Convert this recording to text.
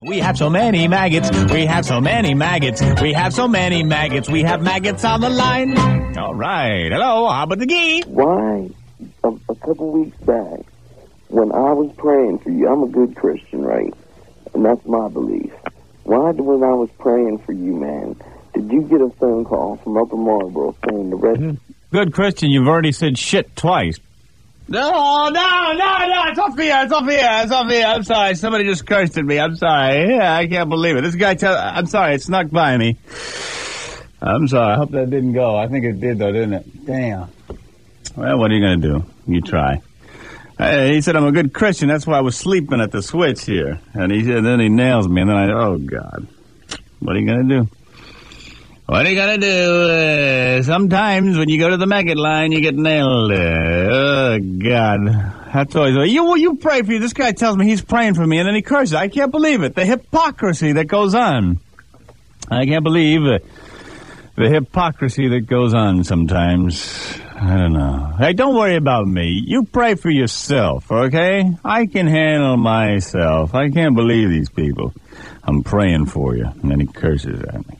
We have so many maggots. We have so many maggots. We have so many maggots. We have maggots on the line. All right. Hello, how about the gee? Why, a, a couple weeks back, when I was praying for you, I'm a good Christian, right? And that's my belief. Why, when I was praying for you, man, did you get a phone call from Upper Marlboro saying the rest? Good Christian, you've already said shit twice. No, no, no, no, it's off here, it's off here, it's off here. I'm sorry, somebody just cursed at me. I'm sorry. Yeah, I can't believe it. This guy tell I'm sorry, it snuck by me. I'm sorry, I hope that didn't go. I think it did though, didn't it? Damn. Well, what are you gonna do? You try. Uh, he said I'm a good Christian, that's why I was sleeping at the switch here. And he then he nails me, and then I, oh God. What are you gonna do? What are you gonna do? Uh, sometimes when you go to the maggot line, you get nailed. Uh, God, that's always you. You pray for you. This guy tells me he's praying for me, and then he curses. I can't believe it. The hypocrisy that goes on. I can't believe the hypocrisy that goes on sometimes. I don't know. Hey, don't worry about me. You pray for yourself, okay? I can handle myself. I can't believe these people. I'm praying for you, and then he curses at me.